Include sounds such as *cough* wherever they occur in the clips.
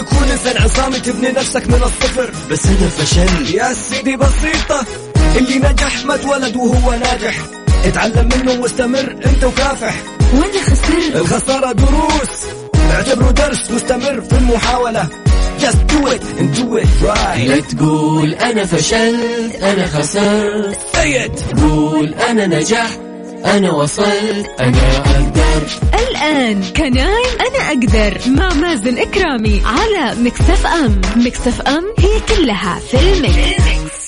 تكون انسان عصامي تبني نفسك من الصفر. بس أنا فشلت. يا سيدي بسيطة اللي نجح ما اتولد وهو ناجح. اتعلم منه واستمر أنت وكافح. وأنا خسرت. الخسارة دروس. اعتبره درس مستمر في المحاولة. Just do it and do it right. لا تقول أنا فشلت أنا خسرت. Say it. قول أنا نجحت. أنا وصلت أنا أقدر. الآن كناي أنا أقدر. مع مازن إكرامي على مكسف أم. مكسف أم هي كلها في المكس.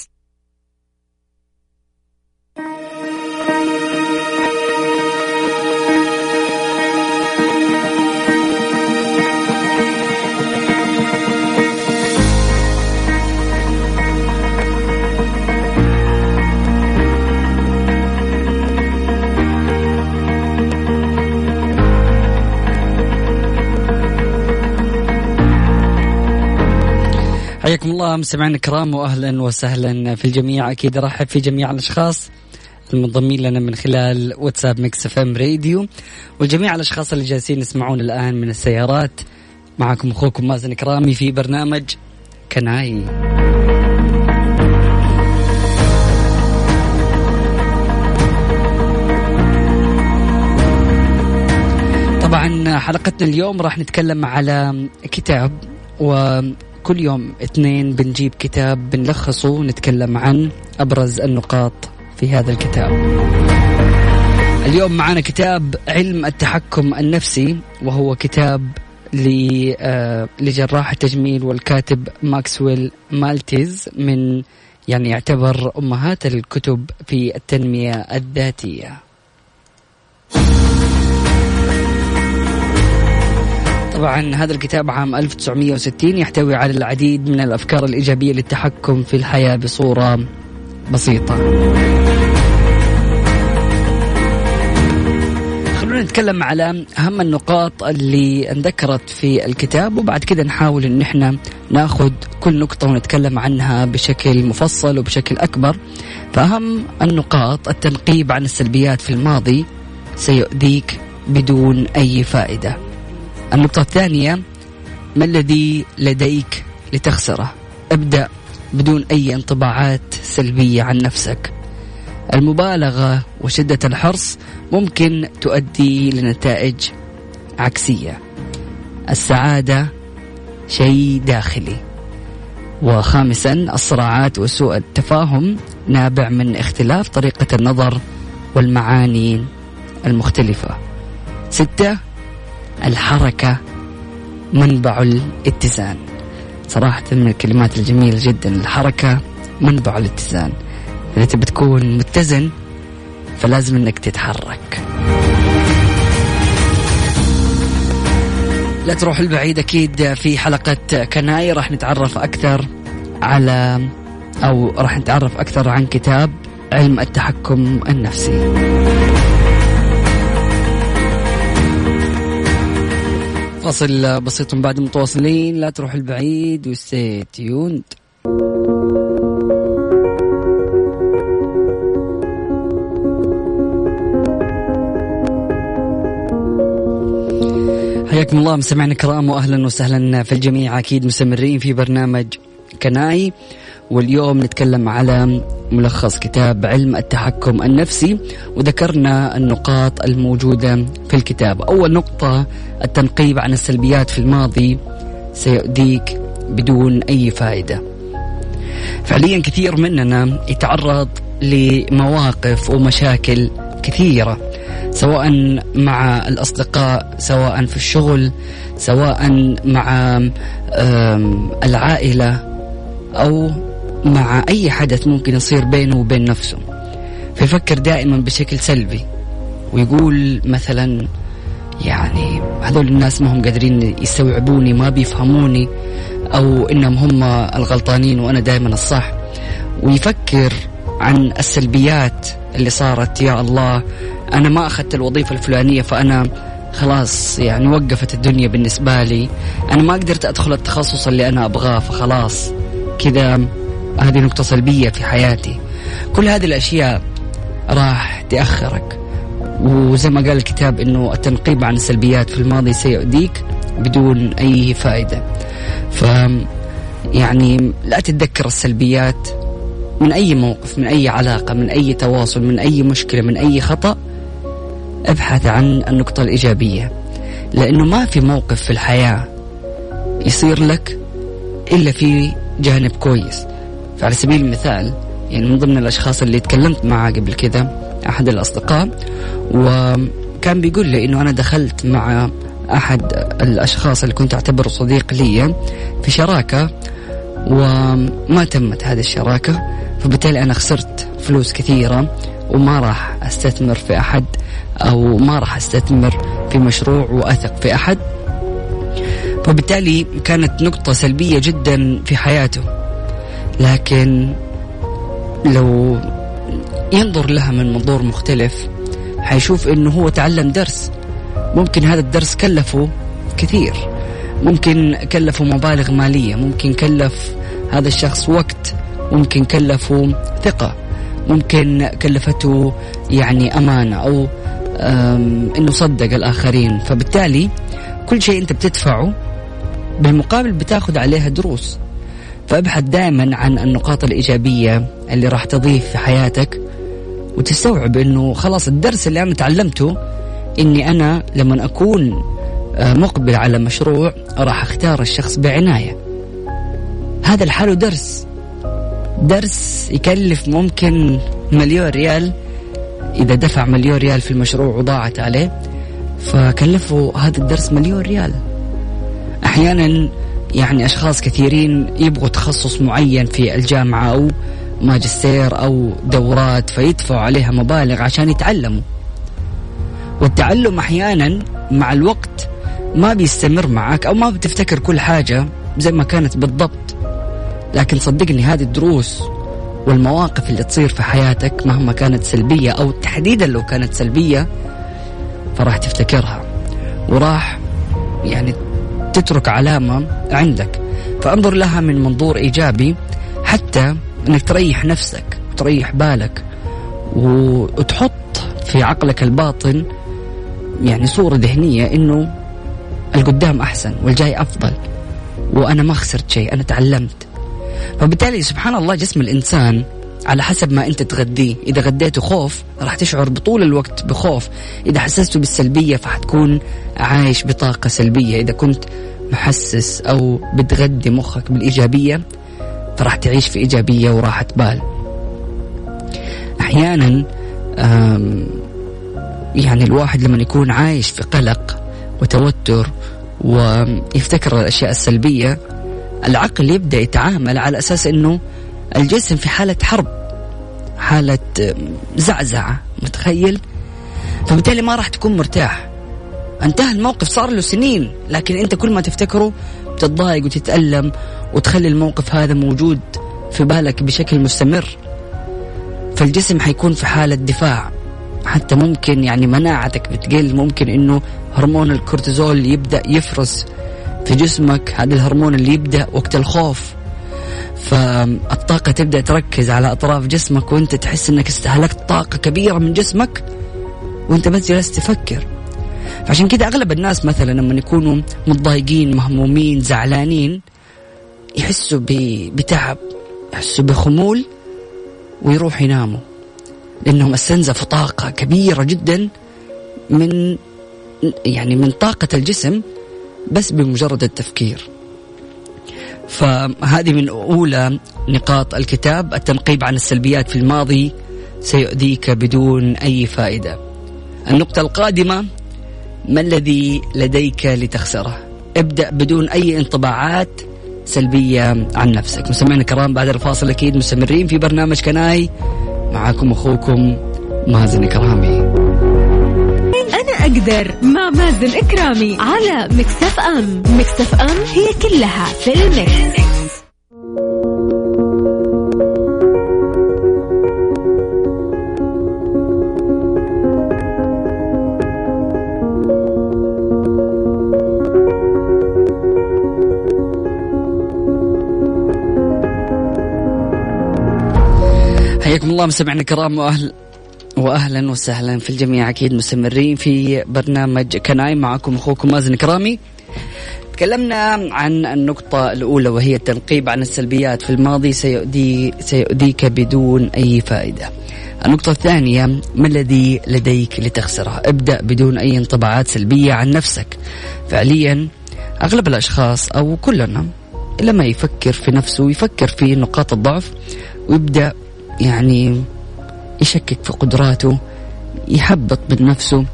الله مستمعينا الكرام واهلا وسهلا في الجميع. أكيد ارحب في جميع الأشخاص المنضمين لنا من خلال واتساب Mix FM Radio وجميع الأشخاص اللي جالسين يسمعون الآن من السيارات. معكم أخوكم مازن كرامي في برنامج Can I طبعا حلقتنا اليوم راح نتكلم على كتاب وكل يوم اثنين بنجيب كتاب بنلخصه ونتكلم عن أبرز النقاط في هذا الكتاب. اليوم معنا كتاب علم التحكم النفسي وهو كتاب آه، لجراح التجميل والكاتب ماكسويل مالتيز من يعني يعتبر أمهات الكتب في التنمية الذاتية. طبعا هذا الكتاب عام 1960 يحتوي على العديد من الأفكار الإيجابية للتحكم في الحياة بصورة بسيطة. خلونا نتكلم على أهم النقاط اللي انذكرت في الكتاب وبعد كده نحاول إن إحنا ناخذ كل نقطة ونتكلم عنها بشكل مفصل وبشكل أكبر. فأهم النقاط التنقيب عن السلبيات في الماضي سيؤذيك بدون أي فائدة. النقطة الثانية ما الذي لديك لتخسره؟ ابدأ بدون أي انطباعات سلبية عن نفسك. المبالغة وشدة الحرص ممكن تؤدي لنتائج عكسية. السعادة شيء داخلي. وخامسا الصراعات وسوء التفاهم نابع من اختلاف طريقة النظر والمعاني المختلفة. ستة الحركة منبع الاتزان. صراحة من الكلمات الجميلة جدا الحركة منبع الاتزان. إذا تبي تكون متزن فلازم إنك تتحرك. لا تروح البعيد أكيد في حلقة كناي راح نتعرف أكثر على أو راح نتعرف أكثر عن كتاب علم التحكم النفسي. فاصل بسيط بعد متواصلين. لا تروح البعيد وستي تيوند حياكم الله. مستمعينا الكرام واهلا وسهلا في الجميع. أكيد مستمرين في برنامج كناي. واليوم نتكلم على ملخص كتاب علم التحكم النفسي وذكرنا النقاط الموجودة في الكتاب. أول نقطة التنقيب عن السلبيات في الماضي سيؤذيك بدون أي فائدة. فعليا كثير مننا يتعرض لمواقف ومشاكل كثيرة سواء مع الأصدقاء سواء في الشغل سواء مع آم، العائلة أو مع أي حدث ممكن يصير بينه وبين نفسه. فيفكر دائما بشكل سلبي ويقول مثلا يعني هذول الناس ما هم قادرين يستوعبوني ما بيفهموني أو إنهم هم الغلطانين وأنا دائما الصح. ويفكر عن السلبيات اللي صارت يا الله أنا ما أخذت الوظيفة الفلانية فأنا خلاص يعني وقفت الدنيا بالنسبة لي. أنا ما قدرت أدخل التخصص اللي أنا أبغاه فخلاص كذا. هذه نقطة سلبية في حياتي. كل هذه الأشياء راح تأخرك. وزي ما قال الكتاب إنه التنقيب عن السلبيات في الماضي سيؤذيك بدون أي فائدة. ف يعني لا تتذكر السلبيات من أي موقف من أي علاقة من أي تواصل من أي مشكلة من أي خطأ. ابحث عن النقطة الإيجابية. لأنه ما في موقف في الحياة يصير لك إلا في جانب كويس. فعلى سبيل المثال يعني من ضمن الأشخاص اللي تكلمت معه قبل كذا أحد الأصدقاء وكان بيقول لي إنه أنا دخلت مع أحد الأشخاص اللي كنت أعتبره صديق لي في شراكة وما تمت هذه الشراكة فبالتالي أنا خسرت فلوس كثيرة وما راح أستثمر في أحد أو ما راح أستثمر في مشروع وأثق في أحد. فبالتالي كانت نقطة سلبية جدا في حياته. لكن لو ينظر لها من منظور مختلف حيشوف إنه هو تعلم درس. ممكن هذا الدرس كلفه كثير. ممكن كلفه مبالغ مالية. ممكن كلف هذا الشخص وقت. ممكن كلفه ثقة. ممكن كلفته يعني أمانة أو أنه صدق الآخرين. فبالتالي كل شيء أنت بتدفعه بالمقابل بتاخذ عليها دروس. فابحث دائما عن النقاط الإيجابية اللي راح تضيف في حياتك وتستوعب أنه خلاص الدرس اللي أنا تعلمته أني أنا لما أكون آه، مقبل على مشروع راح أختار الشخص بعناية. هذا الحال درس. درس يكلف ممكن مليون ريال. إذا دفع مليون ريال في المشروع وضاعت عليه فكلفه هذا الدرس مليون ريال. أحيانا يعني أشخاص كثيرين يبغوا تخصص معين في الجامعة أو ماجستير أو دورات فيدفعوا عليها مبالغ عشان يتعلموا. والتعلم أحيانا مع الوقت ما بيستمر معك أو ما بتفتكر كل حاجة زي ما كانت بالضبط. لكن صدقني هذه الدروس والمواقف اللي تصير في حياتك مهما كانت سلبية أو تحديدا لو كانت سلبية فراح تفتكرها. وراح يعني تترك علامة عندك. فأنظر لها من منظور إيجابي حتى أنك تريح نفسك وتريح بالك وتحط في عقلك الباطن يعني صورة ذهنية أنه القدام أحسن والجاي أفضل وأنا ما خسرت شيء أنا تعلمت. فبالتالي سبحان الله جسم الإنسان على حسب ما أنت تغذيه. إذا غديته خوف راح تشعر بطول الوقت بخوف. إذا حسسته بالسلبية فحتكون عايش بطاقة سلبية. إذا كنت محسس أو بتغذي مخك بالإيجابية فراح تعيش في إيجابية وراحة بال. أحيانا يعني الواحد لما يكون عايش في قلق وتوتر ويفتكر الأشياء السلبية العقل يبدأ يتعامل على أساس أنه الجسم في حالة حرب حالة زعزعة متخيل؟ فبالتالي ما راح تكون مرتاح. انتهى الموقف صار له سنين لكن أنت كل ما تفتكره بتتضايق وتتألم وتخلي الموقف هذا موجود في بالك بشكل مستمر. فالجسم حيكون في حالة دفاع. حتى ممكن يعني مناعتك بتقل ممكن إنه هرمون الكورتيزول يبدأ يفرز في جسمك. هذا الهرمون اللي يبدأ وقت الخوف. فالطاقة تبدأ تركز على أطراف جسمك وأنت تحس أنك استهلكت طاقة كبيرة من جسمك وأنت بس جلست تفكر. فعشان كذا أغلب الناس مثلا لما يكونوا متضايقين مهمومين زعلانين يحسوا بتعب يحسوا بخمول ويروح يناموا. لأنهم استنزفوا طاقة كبيرة جدا من يعني من طاقة الجسم بس بمجرد التفكير. فهذه من أولى نقاط الكتاب التنقيب عن السلبيات في الماضي سيؤذيك بدون أي فائدة. النقطة القادمة ما الذي لديك لتخسره؟ ابدأ بدون أي انطباعات سلبية عن نفسك. مستمعينا الكرام بعد الفاصل أكيد مستمرين في برنامج كناي. معكم أخوكم مازن كرامي أقدر مع مازن كرامي على Mix FM Mix FM هي كلها في ال mix. حياكم الله مستمعينا الكرام واهل واهلا وسهلا في الجميع أكيد مستمرين في برنامج كناي معكم أخوكم مازن كرامي تكلمنا عن النقطة الأولى وهي التنقيب عن السلبيات في الماضي سيؤدي سيؤديك بدون أي فائدة. النقطة الثانية ما الذي لديك لتخسره؟ ابدأ بدون أي انطباعات سلبية عن نفسك. فعليا أغلب الأشخاص أو كلنا لما يفكر في نفسه يفكر في نقاط الضعف ويبدأ يعني يشكك في قدراته يحبط من نفسه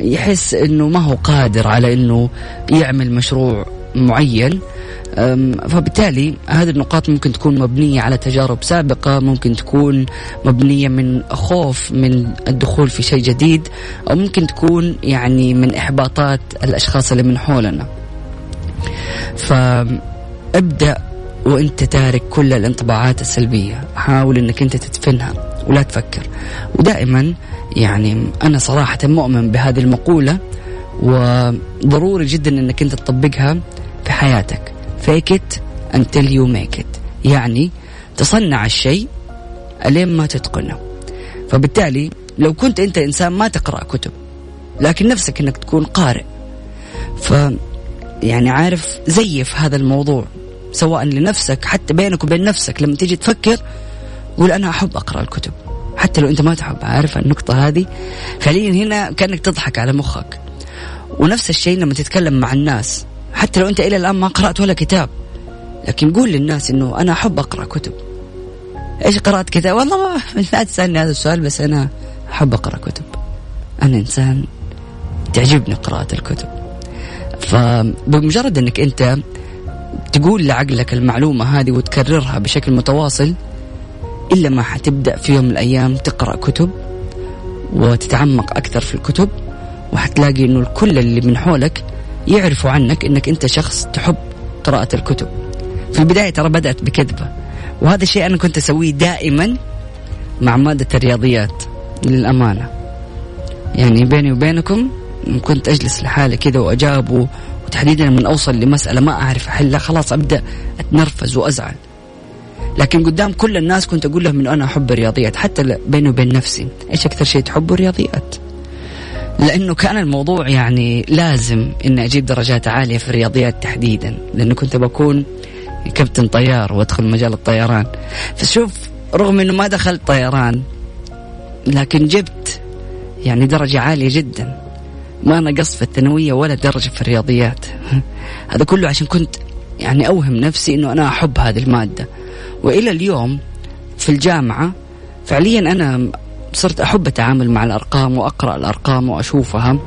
يحس إنه ما هو قادر على إنه يعمل مشروع معين. فبالتالي هذه النقاط ممكن تكون مبنية على تجارب سابقة ممكن تكون مبنية من خوف من الدخول في شيء جديد أو ممكن تكون يعني من إحباطات الأشخاص اللي من حولنا. فابدأ وأنت تارك كل الانطباعات السلبية. حاول إنك أنت تدفنها. ولا تفكر. ودائما يعني أنا صراحة مؤمن بهذه المقولة وضروري جدا إنك أنت تطبقها في حياتك. Fake it until you make it. يعني تصنع الشيء ألين ما تتقنه. فبالتالي لو كنت أنت إنسان ما تقرأ كتب لكن نفسك إنك تكون قارئ. ف يعني عارف زيف هذا الموضوع سواء لنفسك حتى بينك وبين نفسك. لما تيجي تفكر قول أنا أحب أقرأ الكتب. حتى لو أنت ما تحب عارف النقطة هذه؟ فعليا هنا كأنك تضحك على مخك. ونفس الشيء لما تتكلم مع الناس. حتى لو أنت إلى الآن ما قرأت ولا كتاب. لكن قول للناس إنه أنا أحب أقرأ كتب. إيش قرأت كتاب؟ والله *laughs* لا تسألني هذا السؤال بس أنا أحب أقرأ كتب. أنا إنسان تعجبني قراءة الكتب. فبمجرد إنك أنت تقول لعقلك المعلومة هذه وتكررها بشكل متواصل إلا ما حتبدأ في يوم من الأيام تقرأ كتب وتتعمق أكثر في الكتب وحتلاقي إنه الكل اللي من حولك يعرفوا عنك إنك أنت شخص تحب قراءة الكتب. في البداية ترى بدأت بكذبة وهذا الشيء أنا كنت أسويه دائما مع مادة الرياضيات للأمانة. يعني بيني وبينكم كنت أجلس لحالي كذا وأجاوب وتحديدا من أوصل لمسألة ما أعرف أحلها خلاص أبدأ أتنرفز وأزعل. لكن قدام كل الناس كنت أقول لهم إنه أنا أحب الرياضيات حتى بيني وبين نفسي إيش أكثر شيء تحبه الرياضيات. لأنه كان الموضوع يعني لازم إني أجيب درجات عالية في الرياضيات تحديدا لأنه كنت بكون كابتن طيار وأدخل مجال الطيران. فشوف رغم إنه ما دخلت طيران لكن جبت يعني درجة عالية جدا. ما نقصت في الثانوية ولا درجة في الرياضيات. *laughs* هذا كله عشان كنت يعني أوهم نفسي إنه أنا أحب هذه المادة. وإلى اليوم في الجامعة فعليا أنا صرت أحب أتعامل مع الأرقام وأقرأ الأرقام وأشوفها.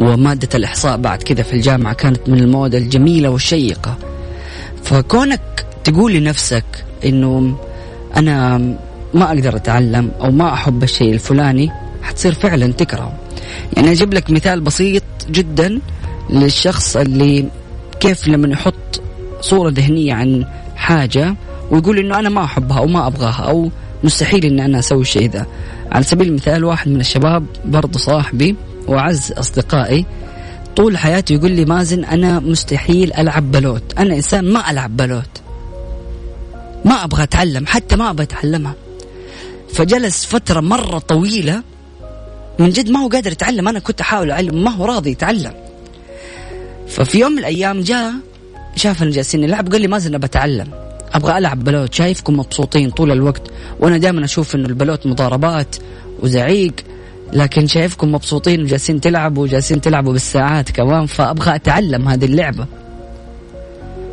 ومادة الإحصاء بعد كذا في الجامعة كانت من المواد الجميلة والشيقة. فكونك تقول لنفسك إنه أنا ما أقدر أتعلم أو ما أحب الشيء الفلاني حتصير فعلا تكره يعني أجيب لك مثال بسيط جدا للشخص اللي كيف لما يحط صورة ذهنية عن حاجة ويقول إنه أنا ما أحبها أو ما أبغاها أو مستحيل ان أنا أسوي الشيء ذا. على سبيل المثال واحد من الشباب برضه صاحبي وأعز أصدقائي طول حياته يقول لي مازن أنا مستحيل ألعب بلوت. أنا إنسان ما ألعب بلوت. ما أبغى أتعلم حتى ما أبغى أتعلمها. فجلس فترة مرة طويلة من جد ما هو قادر يتعلم. أنا كنت أحاول أعلم ما هو راضي يتعلم. ففي يوم من الأيام جاء شافنا جالسين نلعب قال لي مازن بتعلم. أبغى ألعب بلوت شايفكم مبسوطين طول الوقت وأنا دائما أشوف إنه البلوت مضاربات وزعيق لكن شايفكم مبسوطين وجالسين تلعبوا وجالسين تلعبوا بالساعات كمان فأبغى أتعلم هذه اللعبة.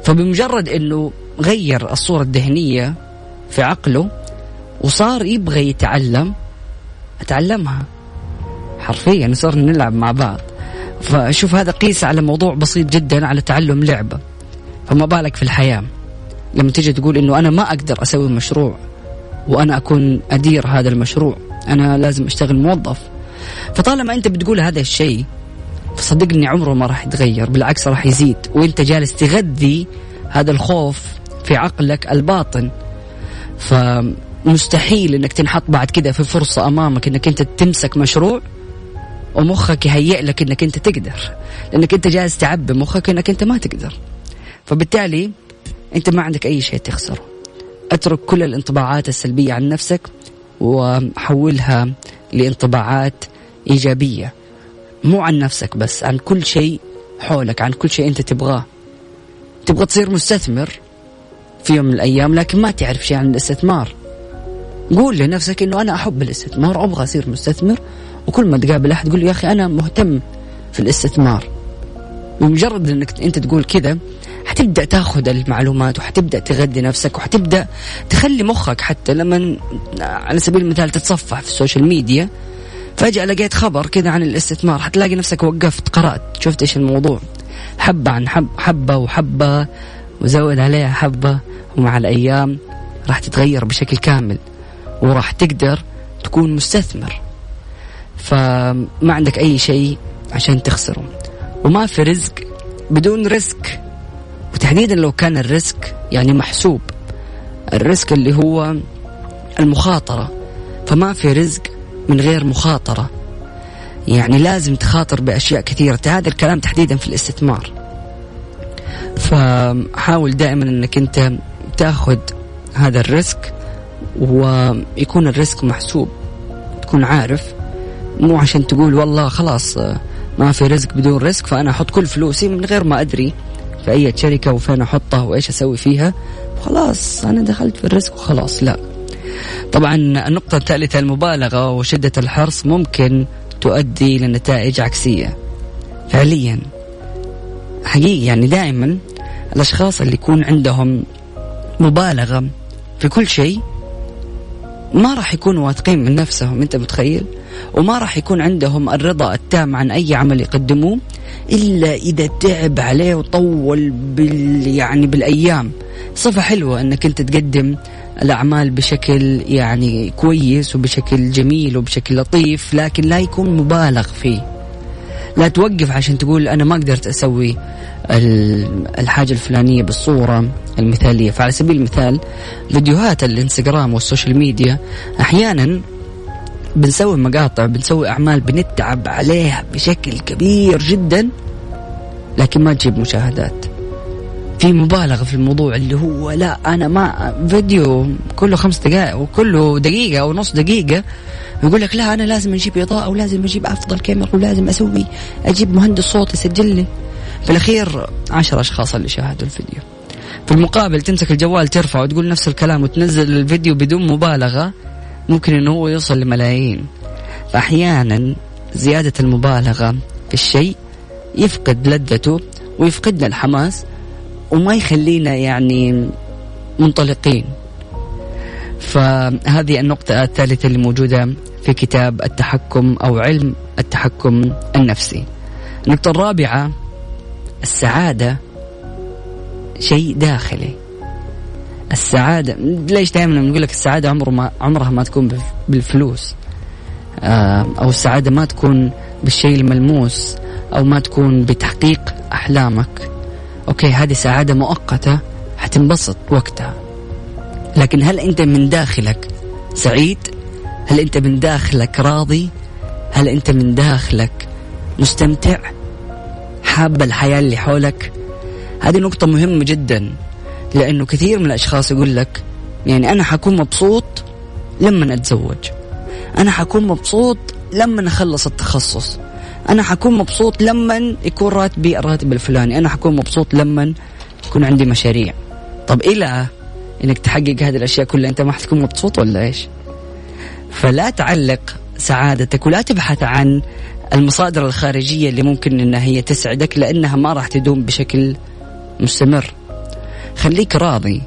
فبمجرد إنه غير الصورة الذهنية في عقله وصار يبغى يتعلم أتعلمها. حرفيا صرنا نلعب مع بعض. فشوف هذا قيس على موضوع بسيط جدا على تعلم لعبة. فما بالك في الحياة. لما تيجي تقول إنه أنا ما أقدر أسوي مشروع وأنا أكون أدير هذا المشروع أنا لازم أشتغل موظف. فطالما أنت بتقول هذا الشيء فصدقني عمره ما راح يتغير بالعكس راح يزيد. وأنت جالس تغذي هذا الخوف في عقلك الباطن. فمستحيل إنك تنحط بعد كذا في فرصة أمامك إنك أنت تمسك مشروع ومخك يهيئ لك إنك أنت تقدر. لأنك أنت جالس تعبي مخك إنك أنت ما تقدر. فبالتالي أنت ما عندك أي شيء تخسره. اترك كل الانطباعات السلبية عن نفسك وحولها لانطباعات إيجابية. مو عن نفسك بس عن كل شيء حولك عن كل شيء أنت تبغاه. تبغى تصير مستثمر في يوم من الأيام لكن ما تعرف شيء عن الاستثمار. قول لنفسك أنه أنا أحب الاستثمار أبغى أصير مستثمر وكل ما تقابل أحد تقول يا أخي أنا مهتم في الاستثمار. بمجرد أنك أنت تقول كذا حتبدأ تاخذ المعلومات وحتبدأ تغذي نفسك وحتبدأ تخلي مخك حتى لما على سبيل المثال تتصفح في ال social media فجأة لقيت خبر كذا عن الاستثمار حتلاقي نفسك وقفت قرأت شفت إيش الموضوع. حبة عن حب حبة وحبة وزود عليها حبة ومع الأيام راح تتغير بشكل كامل وراح تقدر تكون مستثمر. فما عندك أي شيء عشان تخسره. وما في رزق بدون risk وتحديدا لو كان ال risk يعني محسوب. ال risk اللي هو المخاطرة. فما في رزق من غير مخاطرة. يعني لازم تخاطر بأشياء كثيرة. هذا الكلام تحديدا في الاستثمار. فحاول دائما أنك أنت تأخذ هذا ال risk ويكون ال risk محسوب. تكون عارف. مو عشان تقول والله خلاص ما في رزق بدون risk فأنا أحط كل فلوسي من غير ما أدري في أي شركة وفين أحطها وإيش أسوي فيها. خلاص أنا دخلت في ال risk وخلاص لا. طبعا النقطة الثالثة المبالغة وشدة الحرص ممكن تؤدي لنتائج عكسية. فعليا حقيقي يعني دائما الأشخاص اللي يكون عندهم مبالغة في كل شيء ما راح يكونوا واثقين من نفسهم أنت متخيل؟ وما راح يكون عندهم الرضا التام عن أي عمل يقدموه إلا إذا تعب عليه وطول بال يعني بالأيام. صفة حلوة إنك أنت تقدم الأعمال بشكل يعني كويس وبشكل جميل وبشكل لطيف لكن لا يكون مبالغ فيه. لا توقف عشان تقول أنا ما قدرت أسوي الحاجة الفلانية بالصورة المثالية. فعلى سبيل المثال فيديوهات الإنستغرام وال social media أحيانا بنسوي مقاطع بنسوي أعمال بنتعب عليها بشكل كبير جدا لكن ما تجيب مشاهدات. في مبالغة في الموضوع اللي هو لا أنا ما فيديو كله خمس دقائق وكله دقيقة أو نص دقيقة يقول لك لا أنا لازم أجيب إضاءة ولازم أجيب أفضل كاميرا ولازم أسوي أجيب مهندس صوت يسجل لي في الأخير عشر أشخاص اللي شاهدوا الفيديو. في المقابل تمسك الجوال ترفعه وتقول نفس الكلام وتنزل الفيديو بدون مبالغة. ممكن إنه هو يوصل لملايين. فأحيانا زيادة المبالغة في الشيء يفقد لذته ويفقدنا الحماس وما يخلينا يعني منطلقين. فهذه النقطة الثالثة اللي موجودة في كتاب التحكم أو علم التحكم النفسي. النقطة الرابعة السعادة شيء داخلي. السعادة. ليش دائما نقول لك السعادة عمره ما عمرها ما تكون بالفلوس. آه، أو السعادة ما تكون بالشيء الملموس أو ما تكون بتحقيق أحلامك. أوكي هذه سعادة مؤقتة حتنبسط وقتها. لكن هل أنت من داخلك سعيد؟ هل أنت من داخلك راضي؟ هل أنت من داخلك مستمتع؟ حاب الحياة اللي حولك؟ هذه نقطة مهمة جدا. لأنه كثير من الأشخاص يقول لك يعني أنا حكون مبسوط لما أتزوج. أنا حكون مبسوط لما أخلص التخصص. أنا حكون مبسوط لما يكون راتبي الراتب الفلاني. أنا حكون مبسوط لما يكون عندي مشاريع. طب إلى إنك تحقق هذه الأشياء كلها أنت ما حتكون مبسوط ولا إيش؟ فلا تعلق سعادتك ولا تبحث عن المصادر الخارجية اللي ممكن إنها هي تسعدك لأنها ما راح تدوم بشكل مستمر. خليك راضي.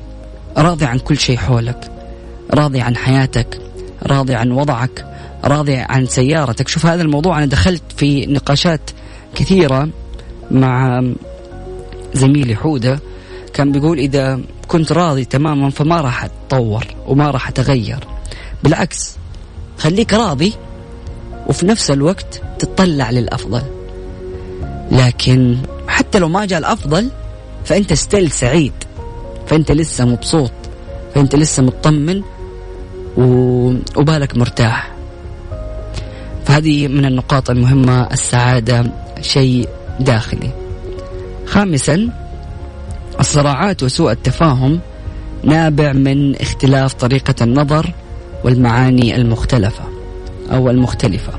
راضي عن كل شيء حولك. راضي عن حياتك. راضي عن وضعك. راضي عن سيارتك. شوف هذا الموضوع. أنا دخلت في نقاشات كثيرة مع زميلي حودة. كان بيقول إذا كنت راضي تماما فما راح أتطور وما راح أتغير. بالعكس خليك راضي وفي نفس الوقت تطلع للأفضل. لكن حتى لو ما جاء الأفضل فأنت ستيل سعيد. فأنت لسه مبسوط فأنت لسه مطمن وبالك مرتاح. فهذه من النقاط المهمة السعادة شيء داخلي. خامسا الصراعات وسوء التفاهم نابع من اختلاف طريقة النظر والمعاني المختلفة أو المختلفة.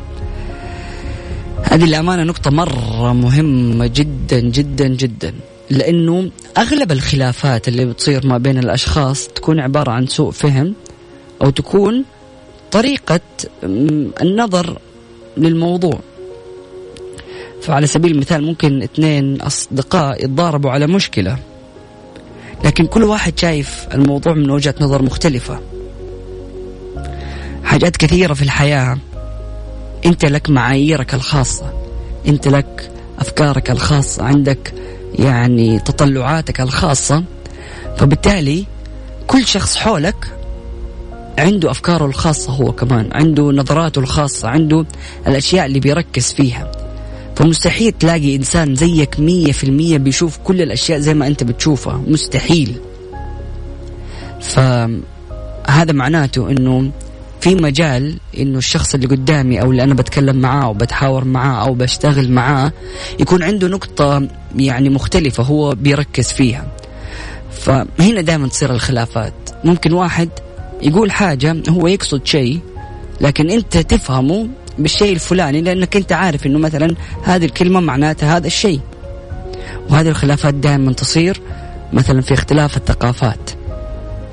هذه الأمانة نقطة مرة مهمة جدا جدا جدا. لأنه أغلب الخلافات اللي بتصير ما بين الأشخاص تكون عبارة عن سوء فهم أو تكون طريقة النظر للموضوع. فعلى سبيل المثال ممكن اثنين أصدقاء يتضاربوا على مشكلة لكن كل واحد شايف الموضوع من وجهة نظر مختلفة. حاجات كثيرة في الحياة أنت لك معاييرك الخاصة أنت لك أفكارك الخاصة عندك يعني تطلعاتك الخاصة. فبالتالي كل شخص حولك عنده أفكاره الخاصة هو كمان عنده نظراته الخاصة عنده الأشياء اللي بيركز فيها. فمستحيل تلاقي إنسان زيك مية في المية بيشوف كل الأشياء زي ما أنت بتشوفها. مستحيل. فهذا معناته أنه في مجال إنه الشخص اللي قدامي أو اللي أنا بتكلم معاه أو بتحاور معاه أو بشتغل معاه يكون عنده نقطة يعني مختلفة هو بيركز فيها. فهنا دائما تصير الخلافات. ممكن واحد يقول حاجة هو يقصد شيء لكن أنت تفهمه بالشيء الفلاني لأنك أنت عارف إنه مثلا هذه الكلمة معناتها هذا الشيء. وهذه الخلافات دائما تصير مثلا في اختلاف الثقافات.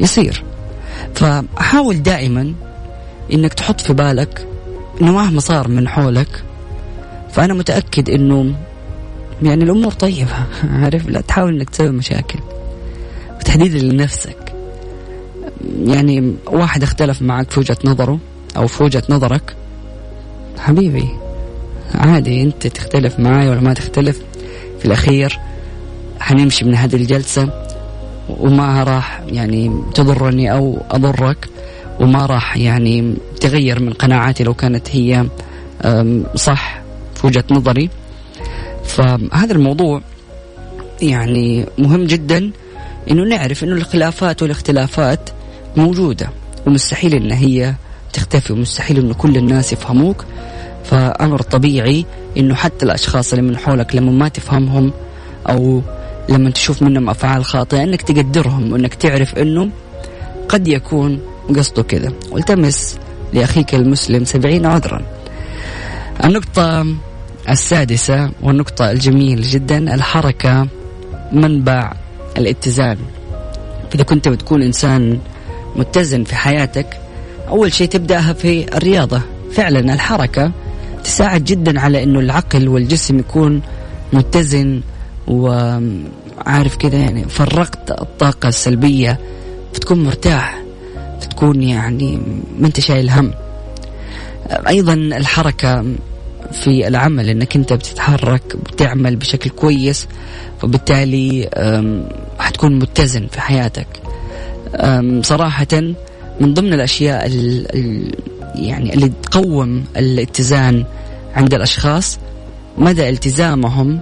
يصير. فحاول دائما إنك تحط في بالك إنه مهما صار من حولك فأنا متأكد إنه يعني الأمور طيبة *laughs* عارف؟ لا تحاول إنك تسوي مشاكل وتحديدا لنفسك. يعني واحد اختلف معك في وجهة نظره أو في وجهة نظرك حبيبي عادي أنت تختلف معي ولا ما تختلف. في الأخير حنمشي من هذه الجلسة وما راح يعني تضرني أو أضرك. وما راح يعني تغير من قناعاتي لو كانت هي صح في وجهة نظري. فهذا الموضوع يعني مهم جدا إنه نعرف إنه الخلافات والاختلافات موجودة ومستحيل إن هي تختفي ومستحيل انه كل الناس يفهموك. فأمر طبيعي إنه حتى الأشخاص اللي من حولك لما ما تفهمهم أو لما تشوف منهم أفعال خاطئة إنك تقدرهم وإنك تعرف إنه قد يكون قصده كذا. والتمس لأخيك المسلم سبعين عذرا. النقطة السادسة والنقطة الجميلة جدا الحركة منبع الاتزان. إذا كنت بتكون إنسان متزن في حياتك أول شيء تبدأها في الرياضة. فعلا الحركة تساعد جدا على أنه العقل والجسم يكون متزن وعارف كذا يعني فرقت الطاقة السلبية فتكون مرتاح. تكون يعني ما أنت شايل هم. أيضا الحركة في العمل إنك أنت بتتحرك بتعمل بشكل كويس وبالتالي حتكون متزن في حياتك. صراحة من ضمن الأشياء يعني اللي تقوم الاتزان عند الأشخاص مدى التزامهم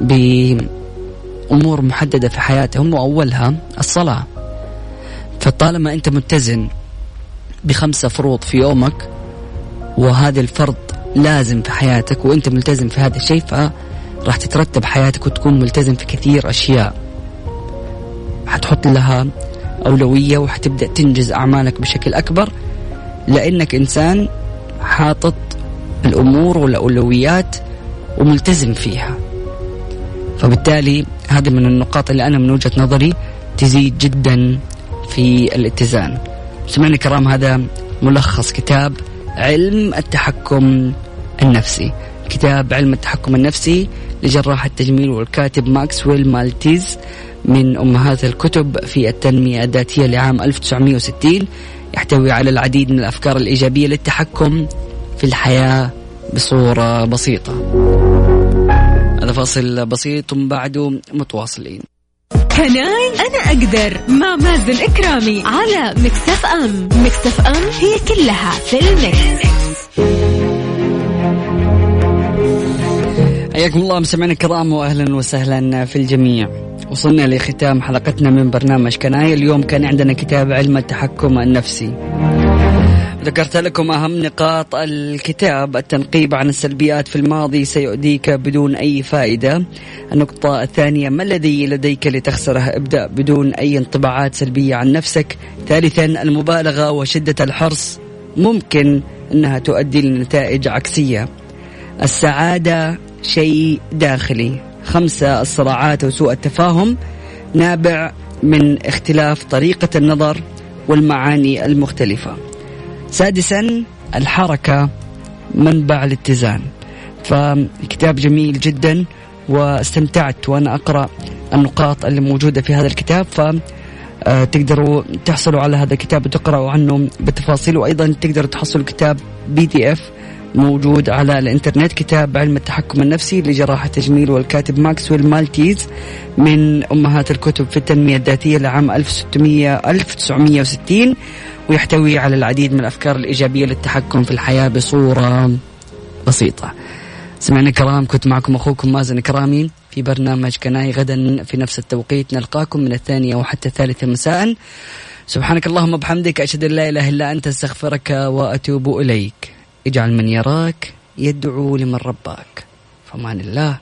بأمور محددة في حياتهم وأولها الصلاة. فطالما أنت متزن بخمسة فروض في يومك وهذا الفرض لازم في حياتك وأنت ملتزم في هذا الشيء فراح تترتب حياتك وتكون ملتزم في كثير أشياء. حتحط لها أولوية وحتبدأ تنجز أعمالك بشكل أكبر لأنك إنسان حاطط الأمور والأولويات وملتزم فيها. فبالتالي هذه من النقاط اللي أنا من وجهة نظري تزيد جدا في الاتزان. سمعنا الكرام هذا ملخص كتاب علم التحكم النفسي. كتاب علم التحكم النفسي لجراح التجميل والكاتب ماكسويل مالتيز من أمهات الكتب في التنمية الذاتية لعام 1960 يحتوي على العديد من الأفكار الإيجابية للتحكم في الحياة بصورة بسيطة. هذا فاصل بسيط بعده متواصلين. Can I أنا أقدر مع مازن إكرامي على Mix FM Mix FM هي كلها في ال mix. حياكم الله مستمعينا الكرام واهلا وسهلا في الجميع. وصلنا لختام حلقتنا من برنامج Can I اليوم كان عندنا كتاب علم التحكم النفسي. ذكرت لكم أهم نقاط الكتاب التنقيب عن السلبيات في الماضي سيؤديك بدون أي فائدة. النقطة الثانية ما الذي لديك لتخسره ابدأ بدون أي انطباعات سلبية عن نفسك؟ ثالثا المبالغة وشدة الحرص ممكن أنها تؤدي لنتائج عكسية. السعادة شيء داخلي. خمسة الصراعات وسوء التفاهم. نابع من اختلاف طريقة النظر والمعاني المختلفة. سادسا الحركة منبع الاتزان. فكتاب جميل جدا واستمتعت وأنا أقرأ النقاط اللي موجودة في هذا الكتاب. ف آه، تقدروا تحصلوا على هذا الكتاب وتقرأوا عنه بالتفاصيل وأيضا تقدروا تحصلوا كتاب PDF موجود على الإنترنت كتاب علم التحكم النفسي لجراحة التجميل والكاتب ماكسويل مالتيز من أمهات الكتب في التنمية الذاتية لعام 1600 1960 ويحتوي على العديد من الأفكار الإيجابية للتحكم في الحياة بصورة بسيطة. سمعنا كرام كنت معكم أخوكم مازن كرامي في برنامج كناي غدا في نفس التوقيت. نلقاكم من الثانية وحتى الثالثة مساء. سبحانك اللهم وبحمدك أشهد أن لا إله إلا أنت أستغفرك وأتوب إليك. اجعل من يراك يدعو لمن رباك. فمان الله